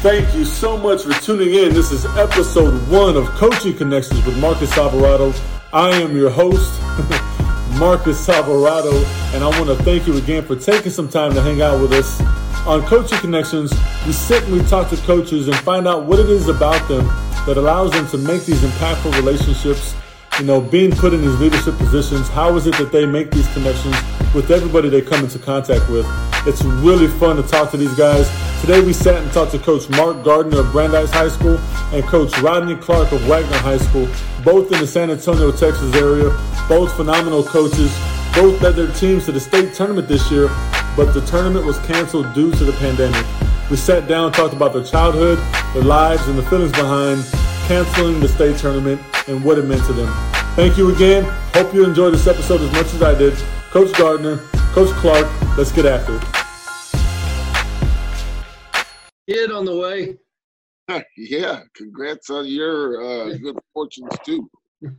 Thank you so much for tuning in. This is episode one of Coaching Connections with Marcus Alvarado. I am your host, Marcus Alvarado, and I want to thank you again for taking some time to hang out with us. On Coaching Connections, we sit and we talk to coaches and find out what it is about them that allows them to make these impactful relationships you know, being put in these leadership positions, how is it that they make these connections with everybody they come into contact with? It's really fun to talk to these guys. Today we sat and talked to Coach Marc Gardner of Brandeis High School and Coach Rodney Clark of Wagner High School, both in the San Antonio, Texas area, both phenomenal coaches, both led their teams to the state tournament this year, but the tournament was canceled due to the pandemic. We sat down, talked about their childhood, their lives, and the feelings behind canceling the state tournament and what it meant to them. Thank you again. Hope you enjoyed this episode as much as I did. Coach Gardner, Coach Clark, let's get after it. Kid on the way. yeah, congrats on your uh, good fortunes too.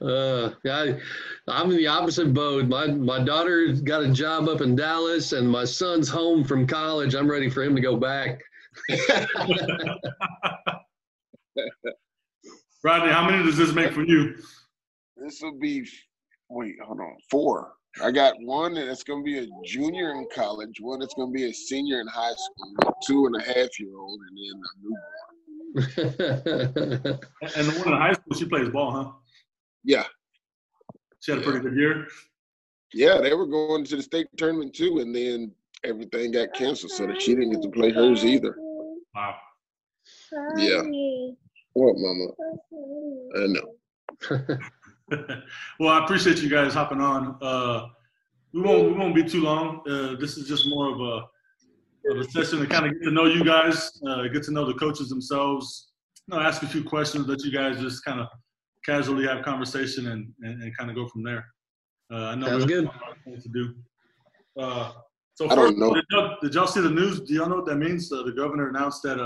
uh, I, I'm in the opposite boat. My my daughter got a job up in Dallas, and my son's home from college. I'm ready for him to go back. Rodney, how many does this make for you? This will be, wait, hold on, four. I got one that's going to be a junior in college, one that's going to be a senior in high school, two and a half year old, and then a newborn. and the one in high school, she plays ball, huh? Yeah. She had a pretty good year. Yeah, they were going to the state tournament too, and then everything got canceled, so that she didn't get to play hers either. Wow. Yeah. What, Mama? I know. well, I appreciate you guys hopping on. Uh, we won't we won't be too long. Uh, this is just more of a of a session to kind of get to know you guys, uh, get to know the coaches themselves. You know, ask a few questions that you guys just kind of casually have conversation and, and, and kind of go from there. Uh, I know Sounds good. To do. Uh, so first, I don't know. Did y'all, did y'all, see the news? Do y'all know what that means? Uh, the governor announced that.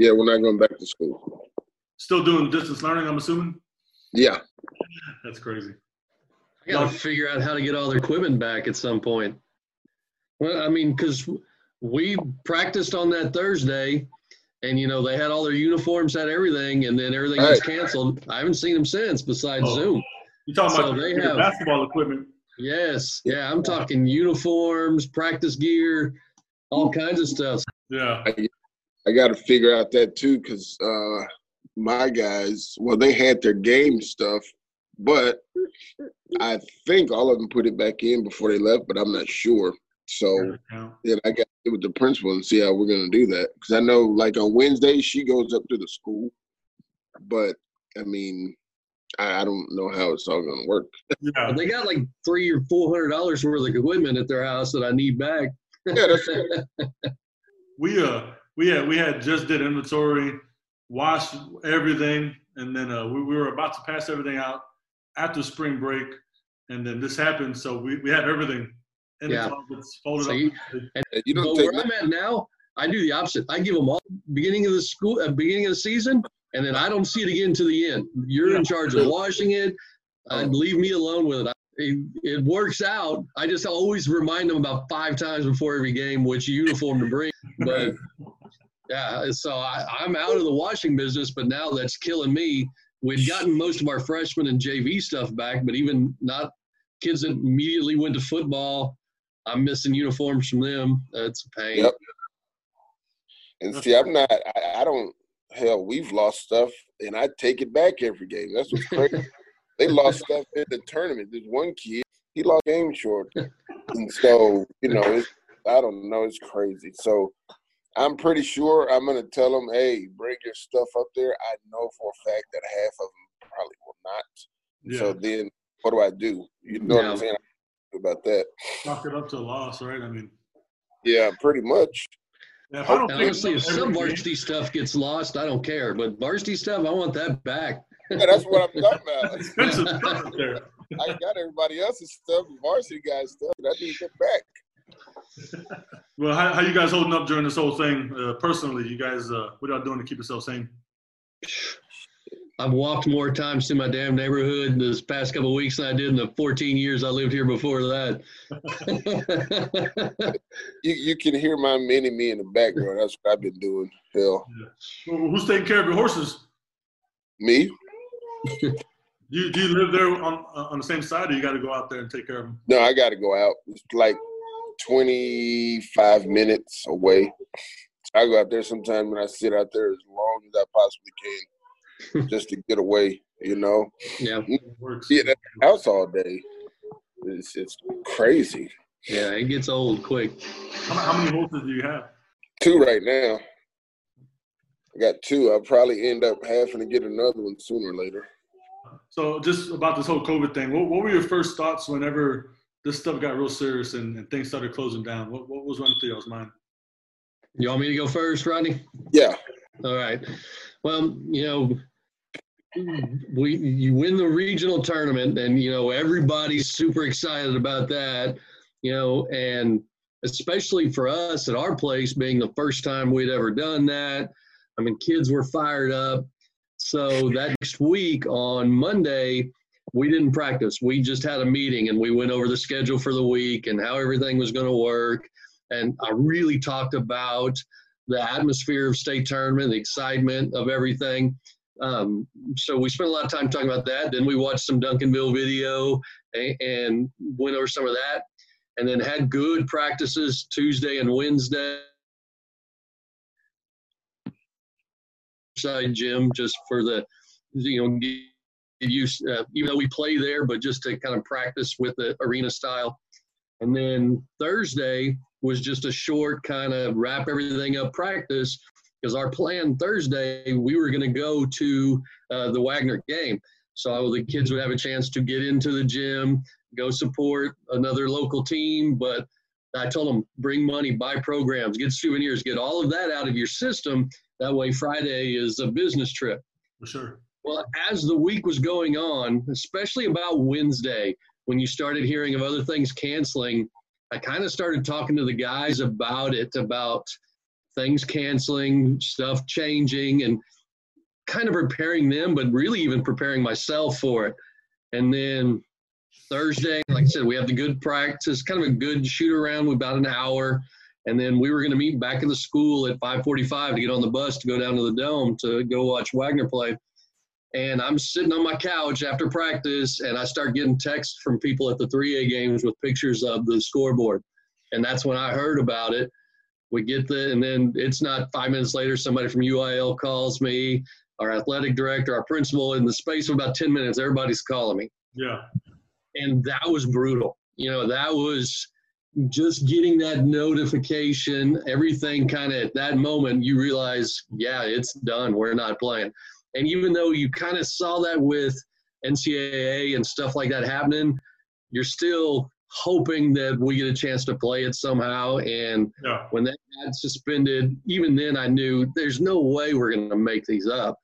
Yeah, we're not going back to school. Still doing distance learning, I'm assuming. Yeah. That's crazy. I gotta figure out how to get all their equipment back at some point. Well, I mean, because we practiced on that Thursday, and you know they had all their uniforms, had everything, and then everything right. was canceled. I haven't seen them since, besides oh. Zoom. You talking so about they have, basketball equipment? Yes, yeah, I'm talking uniforms, practice gear, all kinds of stuff. Yeah, I, I got to figure out that too, because uh, my guys, well, they had their game stuff, but I think all of them put it back in before they left, but I'm not sure. So then I got to get with the principal and see how we're going to do that. Because I know, like on Wednesday, she goes up to the school, but I mean, I, I don't know how it's all going to work. Yeah. they got like three or four hundred dollars worth of equipment at their house that I need back. yeah, that's we uh we had we had just did inventory washed everything, and then uh, we, we were about to pass everything out after spring break, and then this happened. So we, we had everything in yeah. the closets folded so you, up. And, you don't where I'm at now, I do the opposite. I give them all beginning of the school, uh, beginning of the season, and then I don't see it again to the end. You're yeah. in charge of washing it. Uh, leave me alone with it. it. It works out. I just always remind them about five times before every game which uniform to bring. But yeah, so I, I'm out of the washing business, but now that's killing me. We've gotten most of our freshmen and JV stuff back, but even not kids that immediately went to football, I'm missing uniforms from them. That's a pain. Yep. And see, I'm not. I, I don't. Hell, we've lost stuff, and I take it back every game. That's what's crazy. they lost stuff in the tournament. There's one kid, he lost game short, and so you know, it's, I don't know. It's crazy. So I'm pretty sure I'm gonna tell them, hey, bring your stuff up there. I know for a fact that half of them probably will not. Yeah. So then, what do I do? You know yeah. what I'm saying about that? Knock it up to a loss, right? I mean, yeah, pretty much. Yeah, if honestly, if some varsity stuff gets lost, I don't care. But varsity stuff, I want that back. yeah, that's what I'm talking about. expensive stuff there. I got everybody else's stuff, varsity guys' stuff, I need to get back well, how, how you guys holding up during this whole thing uh, personally? You guys, uh, what y'all doing to keep yourself sane? I've walked more times in my damn neighborhood in this past couple weeks than I did in the 14 years I lived here before that. you, you can hear my mini me in the background. That's what I've been doing. Hell. Yeah. Well, who's taking care of your horses? Me. do, you, do you live there on on the same side, or you got to go out there and take care of them? No, I got to go out. It's like 25 minutes away. I go out there sometimes and I sit out there as long as I possibly can just to get away, you know? Yeah. Mm, yeah, that house all day. It's, it's crazy. Yeah, it gets old quick. How, how many horses do you have? Two right now. I got two. I'll probably end up having to get another one sooner or later. So, just about this whole COVID thing, what, what were your first thoughts whenever this stuff got real serious and, and things started closing down? What, what was running through y'all's mind? You want me to go first, Rodney? Yeah. All right. Well, you know, we you win the regional tournament, and you know everybody's super excited about that. You know, and especially for us at our place, being the first time we'd ever done that. I mean, kids were fired up. So that next week on Monday, we didn't practice. We just had a meeting and we went over the schedule for the week and how everything was going to work. And I really talked about the atmosphere of state tournament, the excitement of everything. Um, so we spent a lot of time talking about that. Then we watched some Duncanville video and, and went over some of that, and then had good practices Tuesday and Wednesday. Side gym just for the you know use uh, even though we play there, but just to kind of practice with the arena style. And then Thursday was just a short kind of wrap everything up practice because our plan Thursday we were going to go to uh, the Wagner game, so the kids would have a chance to get into the gym, go support another local team. But I told them bring money, buy programs, get souvenirs, get all of that out of your system. That way Friday is a business trip. For sure. Well, as the week was going on, especially about Wednesday, when you started hearing of other things canceling, I kind of started talking to the guys about it, about things canceling, stuff changing, and kind of preparing them, but really even preparing myself for it. And then Thursday, like I said, we have the good practice, kind of a good shoot around with about an hour. And then we were going to meet back in the school at 5:45 to get on the bus to go down to the dome to go watch Wagner play and I'm sitting on my couch after practice, and I start getting texts from people at the 3A games with pictures of the scoreboard, and that's when I heard about it. We get the, and then it's not five minutes later, somebody from UIL calls me, our athletic director, our principal. In the space of about 10 minutes, everybody's calling me. Yeah. And that was brutal. You know, that was just getting that notification, everything kind of at that moment, you realize, yeah, it's done. We're not playing. And even though you kind of saw that with NCAA and stuff like that happening, you're still hoping that we get a chance to play it somehow. And yeah. when that got suspended, even then I knew there's no way we're going to make these up.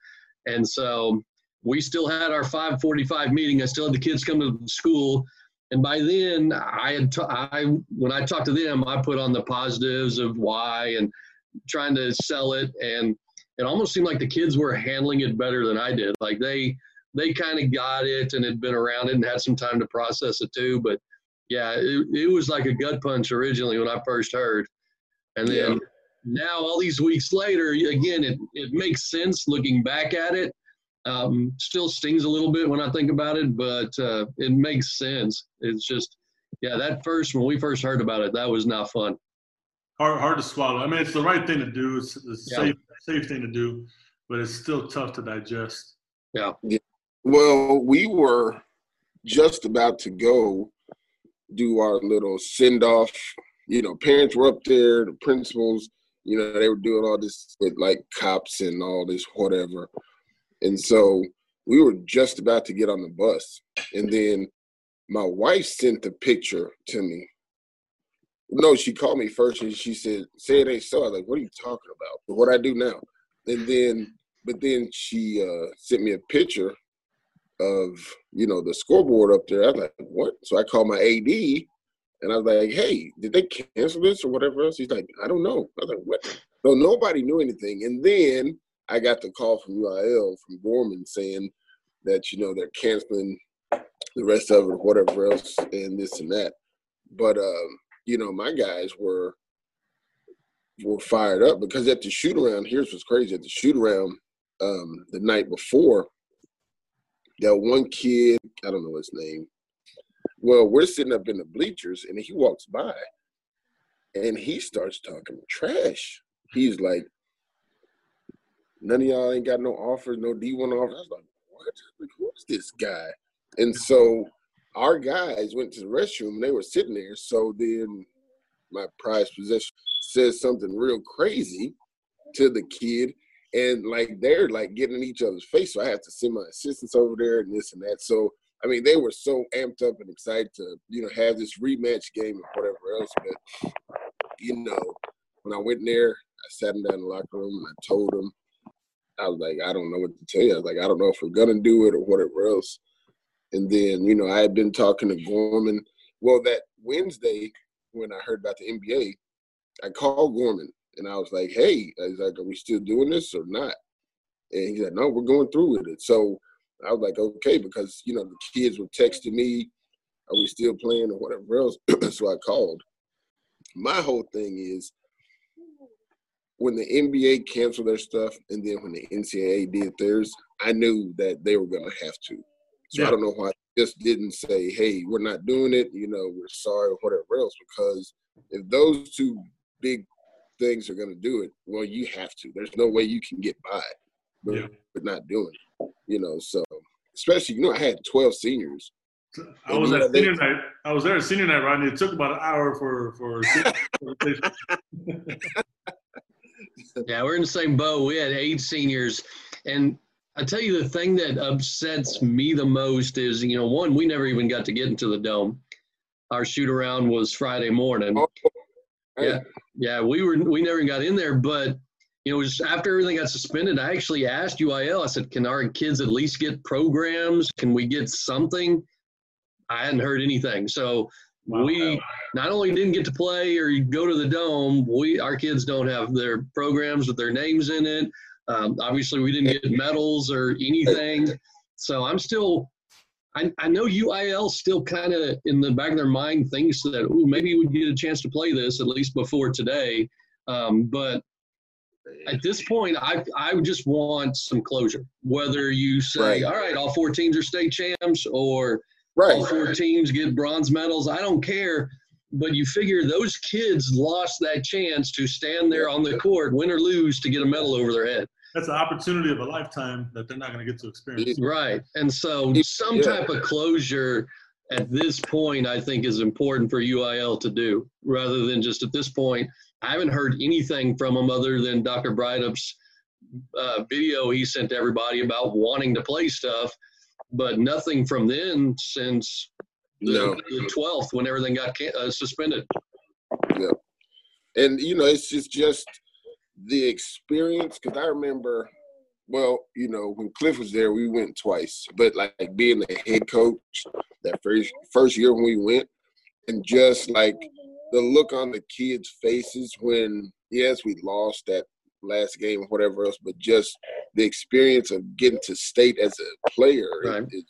And so we still had our 545 meeting. I still had the kids come to school. And by then I had, t- I, when I talked to them, I put on the positives of why and trying to sell it. And it almost seemed like the kids were handling it better than I did. Like they they kind of got it and had been around it and had some time to process it too. But yeah, it, it was like a gut punch originally when I first heard, and then yeah. now all these weeks later, again, it it makes sense looking back at it. Um, still stings a little bit when I think about it, but uh, it makes sense. It's just, yeah, that first when we first heard about it, that was not fun. Hard, hard to swallow. I mean, it's the right thing to do. It's, it's yeah. safe safe thing to do, but it's still tough to digest. Yeah. yeah. Well, we were just about to go do our little send off. You know, parents were up there, the principals, you know, they were doing all this with like cops and all this whatever. And so we were just about to get on the bus. And then my wife sent the picture to me no, she called me first and she said, "Say it ain't so." I was like, "What are you talking about? But what I do now?" And then, but then she uh, sent me a picture of you know the scoreboard up there. I was like, "What?" So I called my AD and I was like, "Hey, did they cancel this or whatever else?" He's like, "I don't know." I was like, "What?" So nobody knew anything. And then I got the call from UIL from Gorman saying that you know they're canceling the rest of it, or whatever else, and this and that. But um, you know, my guys were were fired up because at the shoot around, here's what's crazy: at the shoot around um, the night before, that one kid, I don't know his name. Well, we're sitting up in the bleachers, and he walks by, and he starts talking trash. He's like, "None of y'all ain't got no offers, no D one offers." I was like, "What? Like, who's this guy?" And so our guys went to the restroom, and they were sitting there. So then my prized possession says something real crazy to the kid, and like they're like getting in each other's face. So I have to send my assistants over there and this and that. So I mean, they were so amped up and excited to you know have this rematch game and whatever else. But you know, when I went in there, I sat them down in the locker room and I told them, I was like, I don't know what to tell you. I was like, I don't know if we're gonna do it or whatever else. And then you know, I had been talking to Gorman. Well, that Wednesday when I heard about the NBA, I called Gorman and I was like, "Hey, he's like, are we still doing this or not?" And he said, "No, we're going through with it." So I was like, "Okay," because you know the kids were texting me, "Are we still playing or whatever else?" so I called. My whole thing is when the NBA canceled their stuff and then when the NCAA did theirs, I knew that they were going to have to. So yeah. I don't know why I just didn't say, "Hey, we're not doing it." You know, we're sorry or whatever else. Because if those two big things are going to do it, well, you have to. There's no way you can get by, but, yeah. but not doing it. You know, so especially you know I had 12 seniors. I was at senior night. I was there at senior night, Rodney. It took about an hour for for. yeah, we're in the same boat. We had eight seniors, and I tell you the thing that upsets me the most is you know one we never even got to get into the dome. Our shoot around was Friday morning. Oh, yeah, yeah, we were we never got in there, but you know, was after everything got suspended, I actually asked UIL. I said, "Can our kids at least get programs? Can we get something?" I hadn't heard anything, so wow. we not only didn't get to play or go to the dome. We our kids don't have their programs with their names in it. Um, obviously, we didn't get medals or anything. So I'm still I, I know UIL still kind of in the back of their mind thinks that, ooh, maybe we get a chance to play this at least before today. Um, but at this point, I I just want some closure. Whether you say, right. all right, all four teams are state champs, or right. all four teams get bronze medals, I don't care. But you figure those kids lost that chance to stand there on the court, win or lose, to get a medal over their head that's an opportunity of a lifetime that they're not going to get to experience. Right. And so some type of closure at this point, I think is important for UIL to do rather than just at this point. I haven't heard anything from them other than Dr. Breithaupt's uh, video he sent to everybody about wanting to play stuff, but nothing from then since the, no. the 12th when everything got uh, suspended. Yeah. And, you know, it's just, just – the experience because I remember, well, you know, when Cliff was there, we went twice, but like being the head coach that first first year when we went, and just like the look on the kids' faces when yes, we lost that last game or whatever else, but just the experience of getting to state as a player right. is,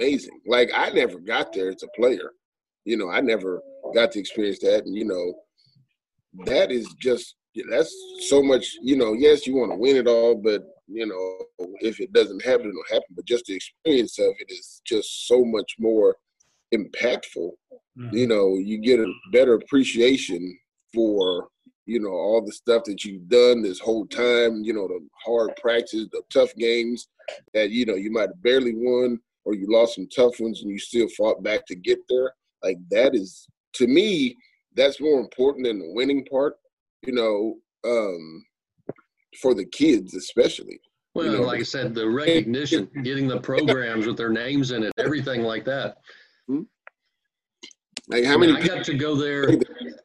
amazing. Like I never got there as a player. You know, I never got to experience that. And, you know, that is just that's so much. You know, yes, you want to win it all, but you know, if it doesn't happen, it'll happen. But just the experience of it is just so much more impactful. Mm-hmm. You know, you get a better appreciation for you know all the stuff that you've done this whole time. You know, the hard practice, the tough games that you know you might have barely won, or you lost some tough ones and you still fought back to get there. Like that is to me, that's more important than the winning part you know, um, for the kids especially. Well, you know, like I said, the recognition, getting the programs with their names in it, everything like that. Hmm? Like how many? I, mean, I got to go there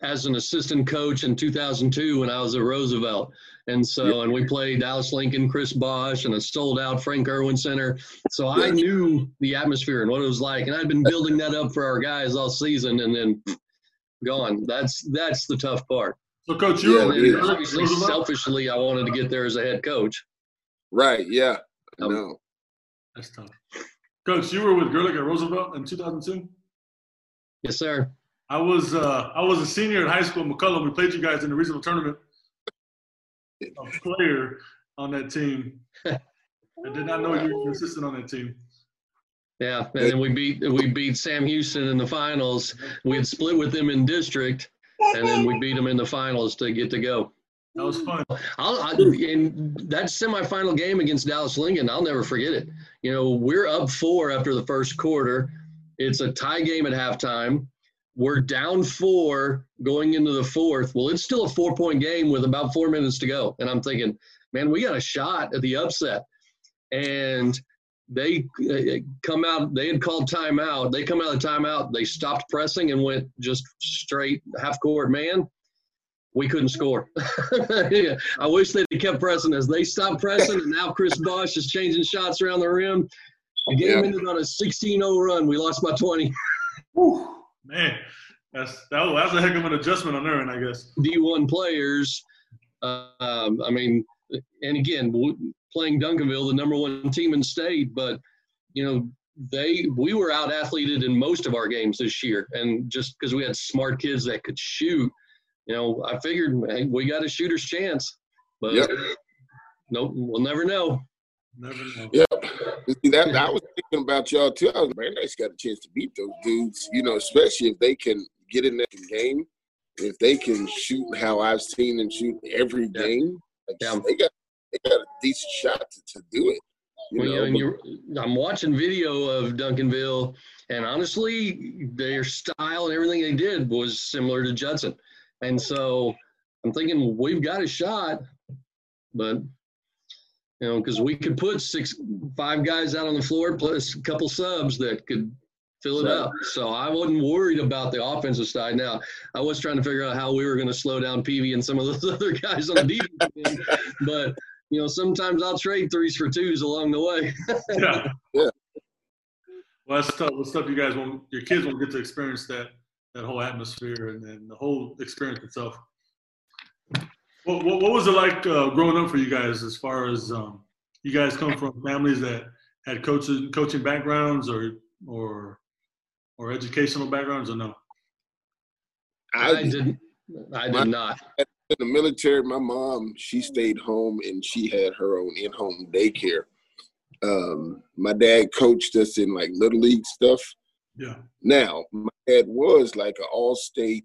as an assistant coach in 2002 when I was at Roosevelt, and so and we played Dallas Lincoln, Chris Bosh, and a sold out Frank Erwin Center. So I knew the atmosphere and what it was like, and I'd been building that up for our guys all season, and then gone. That's that's the tough part. So, coach, you yeah, obviously selfishly, I wanted to get there as a head coach. Right. Yeah. Um, No. That's tough. Coach, you were with Gerlich at Roosevelt in 2002. Yes, sir. I was uh, I was a senior in high school in McCollum. We played you guys in the regional tournament. A player on that team. I did not know you were an assistant on that team. Yeah, and then we beat we beat Sam Houston in the finals. We had split with them in district, and then we beat them in the finals to get to go. That was fun. I'll, I, in that semifinal game against Dallas Lincoln, I'll never forget it. You know, we're up four after the first quarter. It's a tie game at halftime. We're down four going into the fourth. Well, it's still a four point game with about four minutes to go. And I'm thinking, man, we got a shot at the upset. And they uh, come out, they had called timeout. They come out of the timeout, they stopped pressing and went just straight half court man we couldn't score. yeah, I wish they'd kept pressing us. They stopped pressing, and now Chris Bosh is changing shots around the rim. The game Yeah. ended on a 16-0 run. We lost by 20. Whew. Man, that's that was, that was a heck of an adjustment on their end, I guess. D1 players. Um, I mean, and again, w- playing Duncanville, the number one team in state, but you know they we were out athleted in most of our games this year, and just because we had smart kids that could shoot, you know, I figured hey, we got a shooter's chance, but Yep. nope, we'll never know. Never know. Yep. See, that, I was thinking about y'all too. I was like, Brandeis got a chance to beat those dudes, you know, especially if they can get in that game. If they can shoot how I've seen them shoot every game, like, Yeah. they got they got a decent shot to, to do it. You Well, know, and you're, I'm watching video of Duncanville, and honestly, their style and everything they did was similar to Judson. And so I'm thinking we've got a shot, but you know, because we could put six, five guys out on the floor plus a couple subs that could fill it Right. up. So I wasn't worried about the offensive side. Now I was trying to figure out how we were going to slow down Peavy and some of those other guys on the defense, but you know, sometimes I'll trade threes for twos along the way. Yeah. Yeah. Well, that's tough. That's tough. You guys won't, your kids won't get to experience that that whole atmosphere and, and the whole experience itself. What, what, what was it like uh, growing up for you guys as far as um, you guys come from families that had coaches, coaching backgrounds or, or, or educational backgrounds or no? I, I didn't. I My- did not. In the military, my mom, she stayed home and she had her own in-home daycare. Um, my dad coached us in like little league stuff. Yeah. Now, my dad was like an all-state,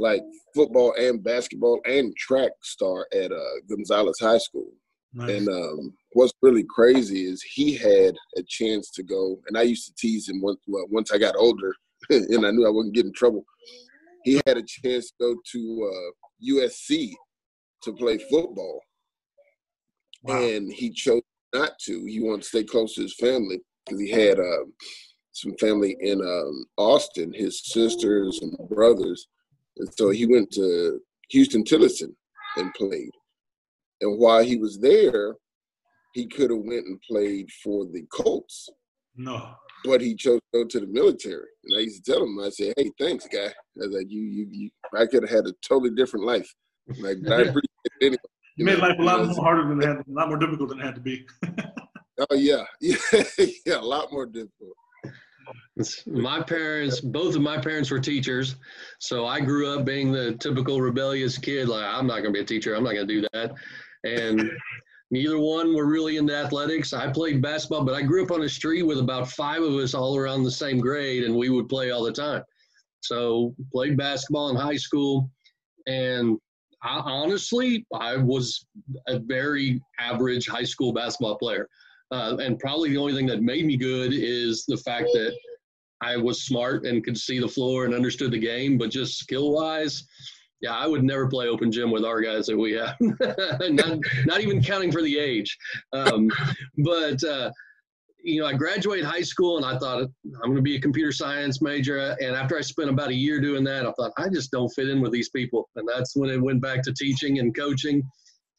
like football and basketball and track star at uh, Gonzales High School. Nice. And um, what's really crazy is he had a chance to go, and I used to tease him once, well, once I got older, and I knew I wouldn't get in trouble. He had a chance to go to uh, USC to play football, wow. and he chose not to. He wanted to stay close to his family because he had um, some family in um, Austin, his sisters and brothers, and so he went to Huston-Tillotson and played. And while he was there, he could have went and played for the Colts, No. but he chose to go to the military. And I used to tell him, I said, "Hey, thanks, guy." I was like, "You, you, you I could have had a totally different life." Like, but I appreciate it anyway. You made know, life a lot more harder than it had, a lot more difficult than it had to be. Oh yeah, yeah, yeah, a lot more difficult. My parents, both of my parents were teachers, so I grew up being the typical rebellious kid. Like, I'm not going to be a teacher. I'm not going to do that. And neither one were really into athletics. I played basketball, but I grew up on a street with about five of us all around the same grade, and we would play all the time. So played basketball in high school, and I, honestly, I was a very average high school basketball player. Uh, and probably the only thing that made me good is the fact that I was smart and could see the floor and understood the game, but just skill wise, yeah, I would never play open gym with our guys that we have. not, not even counting for the age. Um, but, uh, you know, I graduated high school and I thought I'm going to be a computer science major. And after I spent about a year doing that, I thought I just don't fit in with these people. And that's when it went back to teaching and coaching.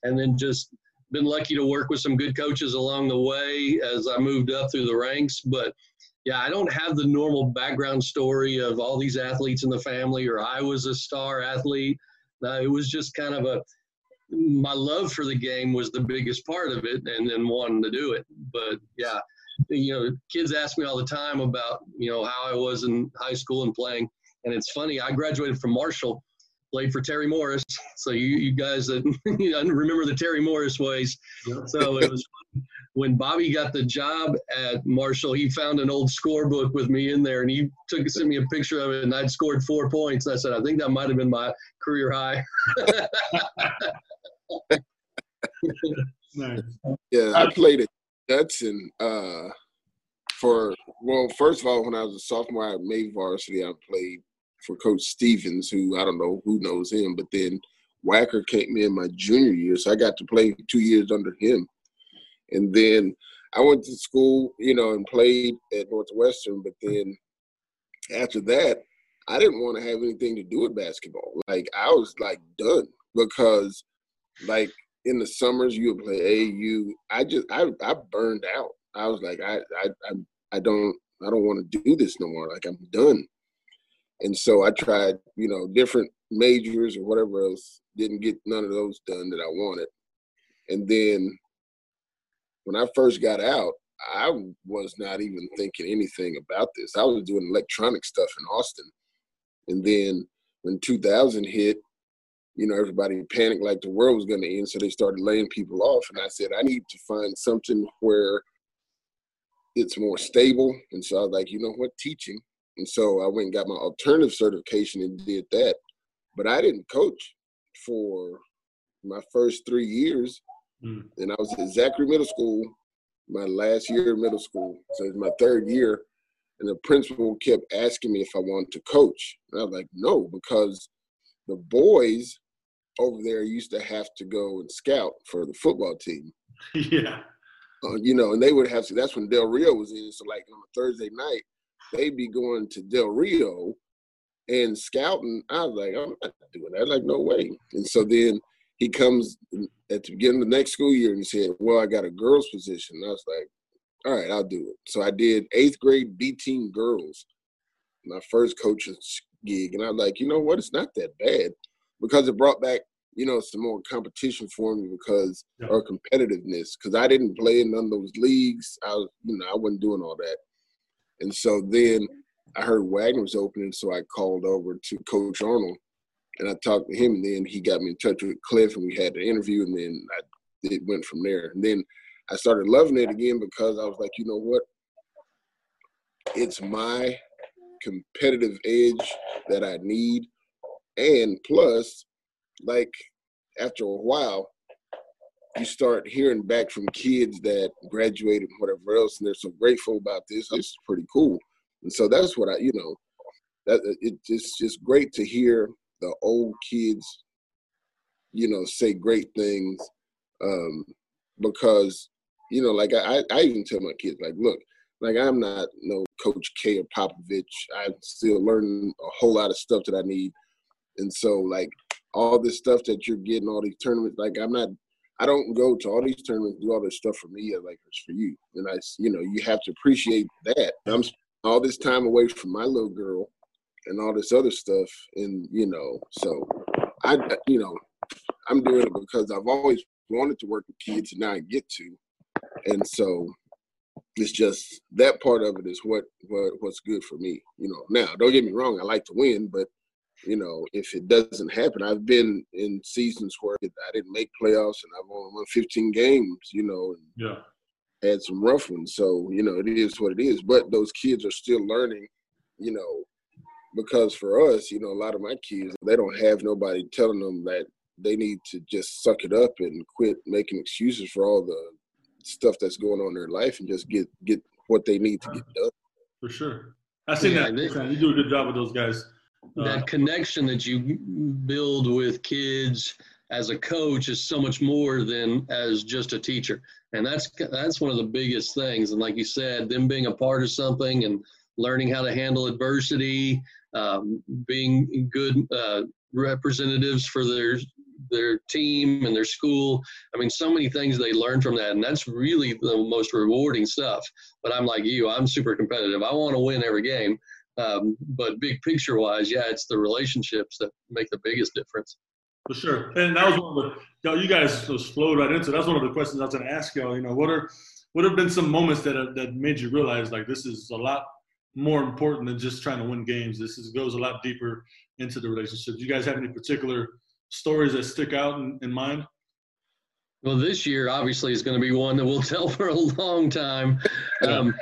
And then just been lucky to work with some good coaches along the way as I moved up through the ranks. But yeah, I don't have the normal background story of all these athletes in the family or I was a star athlete. No, it was just kind of a my love for the game was the biggest part of it, and then wanting to do it. But yeah, you know, kids ask me all the time about you know how I was in high school and playing, and it's funny. I graduated from Marshall, played for Terry Morris, so you you guys that you know, remember the Terry Morris ways. So it was when Bobby got the job at Marshall, he found an old scorebook with me in there, and he took sent me a picture of it, and I'd scored four points. And I said, I think that might have been my career high. nice. Yeah, I played at Judson uh, for well, first of all, when I was a sophomore at May Varsity, I played for Coach Stevens, who I don't know who knows him, but then Wacker came in my junior year, so I got to play two years under him. And then I went to school, you know, and played at Northwestern. But then after that, I didn't want to have anything to do with basketball. Like I was like done because, like in the summers you would play AU. I just I I burned out. I was like I I I, I don't I don't want to do this no more. Like I'm done. And so I tried, you know, different majors or whatever else. Didn't get none of those done that I wanted. And then when I first got out, I was not even thinking anything about this. I was doing electronic stuff in Austin. And then when 2000 hit, you know, everybody panicked like the world was going to end. So they started laying people off. And I said, I need to find something where it's more stable. And so I was like, you know what, teaching. And so I went and got my alternative certification and did that. But I didn't coach for my first three years Mm. And I was at Zachary Middle School, my last year of middle school. So it's my third year. And the principal kept asking me if I wanted to coach. And I was like, no, because the boys over there used to have to go and scout for the football team. Yeah. Uh, you know, and they would have to, that's when Del Rio was in. So, like on a Thursday night, they'd be going to Del Rio and scouting. I was like, I'm not doing that. Like, no way. And so then he comes at the beginning of the next school year and he said, Well, I got a girls position. And I was like, All right, I'll do it. So I did eighth grade B team girls, my first coaching gig. And I was like, you know what? It's not that bad because it brought back, you know, some more competition for me because yeah. or competitiveness. Because I didn't play in none of those leagues. I was, you know, I wasn't doing all that. And so then I heard Wagner was opening, so I called over to Coach Arnold and I talked to him, and then he got me in touch with Cliff, and we had the interview, and then I, it went from there. And then I started loving it again because I was like, you know what? It's my competitive edge that I need, and plus, like after a while, you start hearing back from kids that graduated, and whatever else, and they're so grateful about this. Is pretty cool, and so that's what I, you know, that it's just great to hear the old kids, you know, say great things um, because, you know, like I, I even tell my kids, like, look, like I'm not no Coach K or Popovich. I'm still learning a whole lot of stuff that I need, and so like all this stuff that you're getting, all these tournaments, like I'm not. I don't go to all these tournaments, do all this stuff for me. Like it's for you, and I, you know, you have to appreciate that. I'm all this time away from my little girl, and all this other stuff. And you know, so I, you know, I'm doing it because I've always wanted to work with kids, and now I get to. And so it's just that part of it is what what what's good for me. You know, now don't get me wrong, I like to win, but you know, if it doesn't happen, I've been in seasons where I didn't make playoffs and I've only won 15 games. You know, yeah. Had some rough ones, so you know it is what it is. But those kids are still learning, you know, because for us, you know, a lot of my kids, they don't have nobody telling them that they need to just suck it up and quit making excuses for all the stuff that's going on in their life and just get get what they need to get done. For sure, I see yeah, that. you do a good job with those guys. That uh, connection that you build with kids as a coach is so much more than as just a teacher, and that's that's one of the biggest things. And like you said, them being a part of something and learning how to handle adversity, um, being good uh, representatives for their their team and their school. I mean, so many things they learn from that, and that's really the most rewarding stuff. But I'm like you, I'm super competitive. I want to win every game. Um, but big picture wise, yeah, it's the relationships that make the biggest difference. For sure, and that was one of the you guys just flowed right into. That's one of the questions I was going to ask y'all. You know, what are what have been some moments that have, that made you realize like this is a lot more important than just trying to win games. This is, goes a lot deeper into the relationship. Do you guys have any particular stories that stick out in, in mind? Well, this year obviously is going to be one that we'll tell for a long time. Um,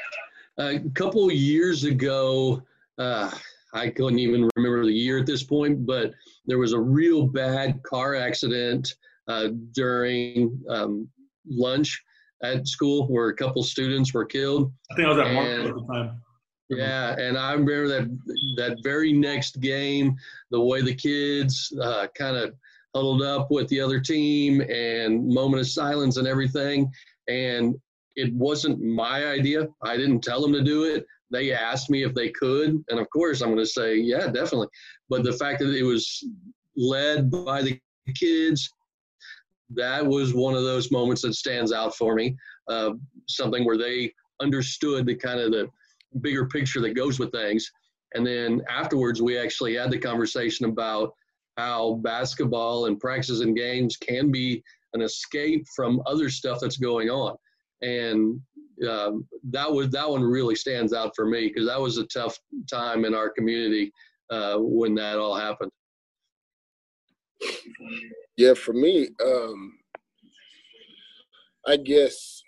a couple years ago, uh, I couldn't even remember the year at this point, but there was a real bad car accident uh, during um, lunch at school where a couple students were killed. I think I was at Mark at the time. Yeah, and I remember that that very next game, the way the kids uh, kind of huddled up with the other team and moment of silence and everything. And it wasn't my idea. I didn't tell them to do it. They asked me if they could, and of course I'm going to say yeah, definitely. But the fact that it was led by the kids, that was one of those moments that stands out for me. Uh, something where they understood the kind of the bigger picture that goes with things. And then afterwards, we actually had the conversation about how basketball and practices and games can be an escape from other stuff that's going on. And um, that was that one really stands out for me because that was a tough time in our community uh, when that all happened. Yeah, for me, um, I guess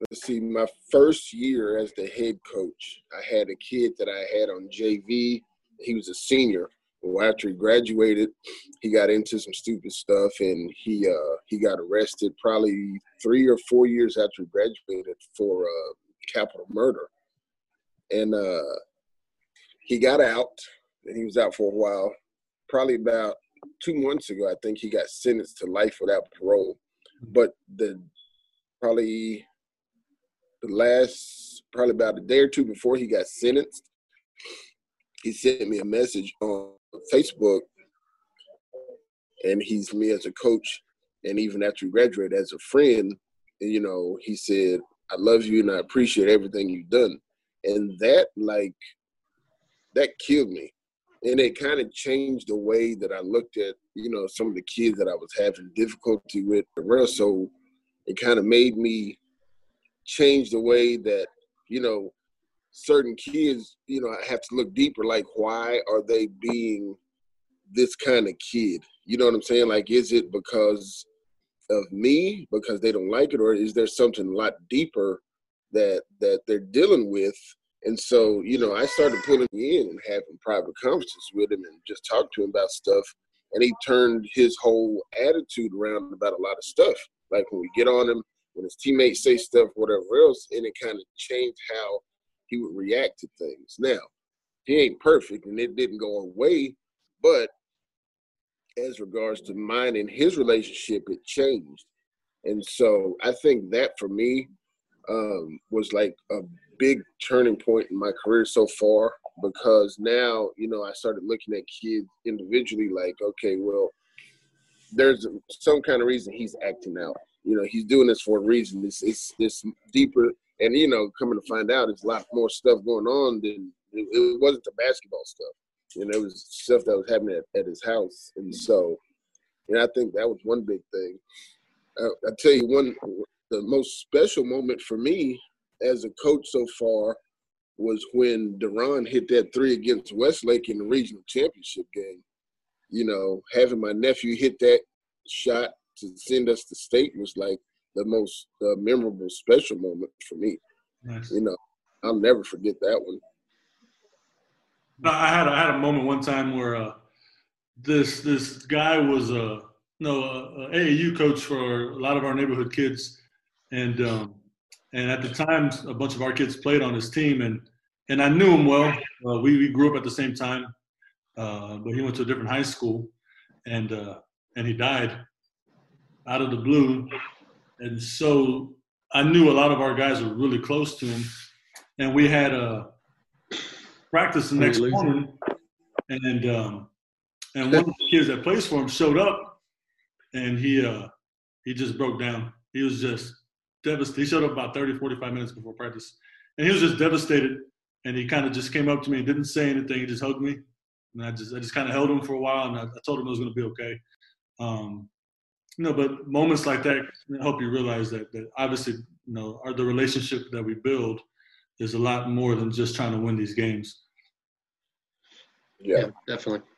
let's see, my first year as the head coach, I had a kid that I had on JV. He was a senior. Well, after he graduated, he got into some stupid stuff, and he uh, he got arrested probably three or four years after he graduated for uh, capital murder. And uh, he got out, and he was out for a while. Probably about two months ago, I think he got sentenced to life without parole. But the probably the last probably about a day or two before he got sentenced, he sent me a message on Facebook, and he's me as a coach, and even after he graduate as a friend, you know, he said, "I love you and I appreciate everything you've done," and that like that killed me, and it kind of changed the way that I looked at you know some of the kids that I was having difficulty with. So it kind of made me change the way that you know certain kids you know have to look deeper. Like why are they being this kind of kid? You know what i'm saying? Like is it because of me because they don't like it or is there something a lot deeper that that they're dealing with? And so you know i started pulling in and having private conversations with him and just talk to him about stuff. And he turned his whole attitude around about a lot of stuff. Like when we get on him when his teammates say stuff, whatever else, and it kind of changed how he would react to things. Now, he ain't perfect, and it didn't go away, but as regards to mine and his relationship, it changed. And so I think that for me um, was like a big turning point in my career so far because now, you know, I started looking at kids individually like, okay, well, there's some kind of reason he's acting out you know, he's doing this for a reason. It's it's it's deeper, and you know, coming to find out, there's a lot more stuff going on than it, it wasn't the basketball stuff. You know, it was stuff that was happening at, at his house, and so, and I think that was one big thing. Uh, I tell you, one the most special moment for me as a coach so far was when Deron hit that three against Westlake in the regional championship game. You know, having my nephew hit that shot to send us to state was like the most uh, memorable, special moment for me. Nice. You know, I'll never forget that one. I had I had a moment one time where uh, this this guy was a no a, a AAU coach for a lot of our neighborhood kids, and um, and at the time a bunch of our kids played on his team, and and I knew him well. Uh, we we grew up at the same time, uh, but he went to a different high school, and uh, and he died out of the blue. And so I knew a lot of our guys were really close to him. And we had a practice the next morning. And um, and one of the kids that plays for him showed up and he uh, he just broke down. He was just devastated. He showed up about 30, 45 minutes before practice. And he was just devastated. And he kind of just came up to me and didn't say anything. He just hugged me. and I just I just kind of held him for a while, and I, I told him it was going to be okay. Um, you know, but moments like that help you realize that that obviously, you know, our, the relationship that we build is a lot more than just trying to win these games. Yeah, yeah definitely.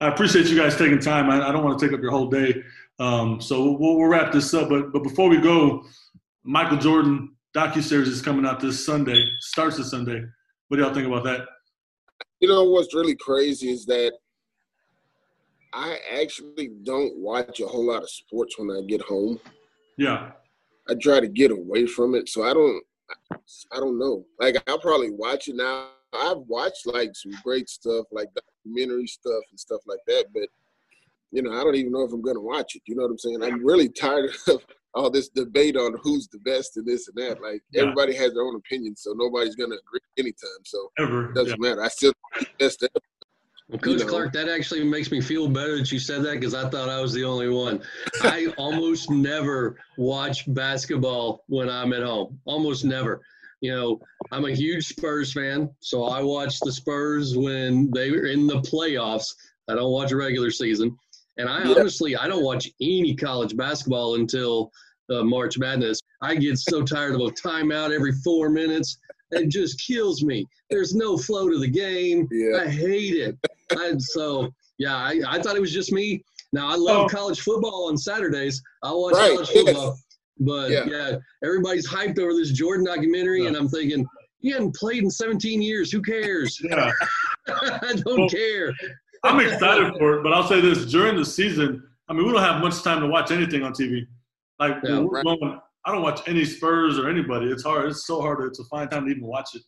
I appreciate you guys taking time. I, I don't want to take up your whole day, um, so we'll, we'll wrap this up. But but before we go, Michael Jordan docu series is coming out this Sunday. Starts this Sunday. What do y'all think about that? You know what's really crazy is that I actually don't watch a whole lot of sports when I get home. Yeah. I try to get away from it, so I don't. I don't know. Like I'll probably watch it now. I've watched like some great stuff, like documentary stuff and stuff like that, but you know, I don't even know if I'm gonna watch it. You know what I'm saying? I'm really tired of all this debate on who's the best and this and that. Like yeah. everybody has their own opinion, so nobody's gonna agree anytime. So Ever. it doesn't yeah. matter. I still best ever. Well, Coach you know. Clark, that actually makes me feel better that you said that because I thought I was the only one. I almost never watch basketball when I'm at home. Almost never. You know, I'm a huge Spurs fan, so I watch the Spurs when they were in the playoffs. I don't watch a regular season. And I yeah. honestly, I don't watch any college basketball until uh, March Madness. I get so tired of a timeout every four minutes. It just kills me. There's no flow to the game. Yeah. I hate it. And so, yeah, I, I thought it was just me. Now, I love oh. college football on Saturdays. I watch right. college football. But yeah. yeah. everybody's hyped over this Jordan documentary, yeah. and I'm thinking, he hadn't played in 17 years. Who cares? Yeah. I don't well, care. I'm excited for it, but I'll say this: during the season, I mean, we don't have much time to watch anything on TV. Like yeah, right. going, I don't watch any Spurs or anybody. It's hard. It's so hard to find time to even watch it.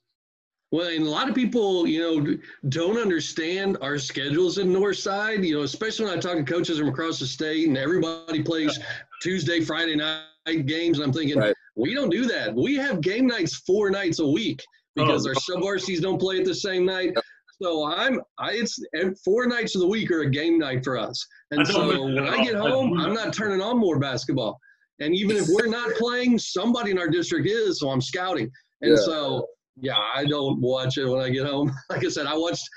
Well, and a lot of people, you know, don't understand our schedules in Northside. You know, especially when I talk to coaches from across the state, and everybody plays Tuesday, Friday night games. And I'm thinking, right. we don't do that. We have game nights four nights a week because oh. our sub varsities don't play at the same night. So I'm, I it's four nights of the week are a game night for us. And so when I get home, I'm not turning on more basketball. And even if we're not playing, somebody in our district is, so I'm scouting. And yeah. so yeah, I don't watch it when I get home. Like I said, I watched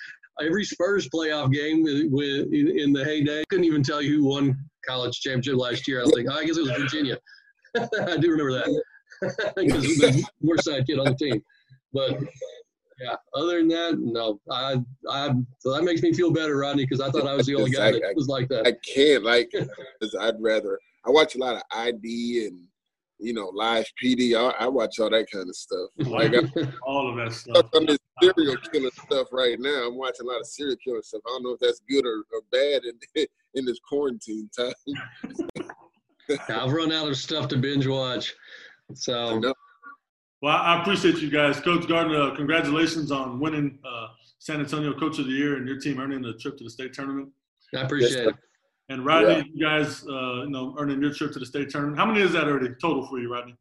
every Spurs playoff game with in the heyday. I couldn't even tell you who won college championship last year. I was like, oh, I guess it was Virginia. I do remember that because the more side kid on the team. But yeah, other than that, no. I, I, so that makes me feel better, Rodney, because I thought I was the only guy that I, was like that. I can't like, because I'd rather. I watch a lot of ID and you know live PD. I, I watch all that kind of stuff. Like I, all of that stuff. I'm this serial killer stuff right now. I'm watching a lot of serial killer stuff. I don't know if that's good or, or bad in in this quarantine time. I've run out of stuff to binge watch. So well, I appreciate you guys. Coach Gardner, uh, congratulations on winning uh, San Antonio Coach of the Year and your team earning the trip to the state tournament. I appreciate it. And Rodney, yeah. you guys, uh, you know, earning your trip to the state tournament. How many is that already total for you, Rodney?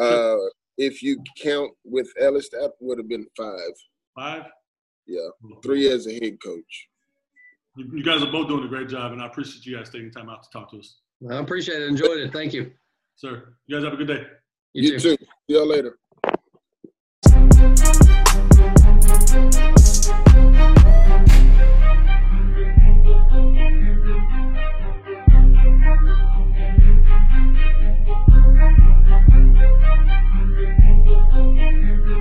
Uh, if you count with Ellis, that would have been five. Five? Yeah, three as a head coach. You guys are both doing a great job, and I appreciate you guys taking time out to talk to us. I appreciate it. Enjoyed it. Thank you. Sir, you guys have a good day. You, you too. too. See y'all later.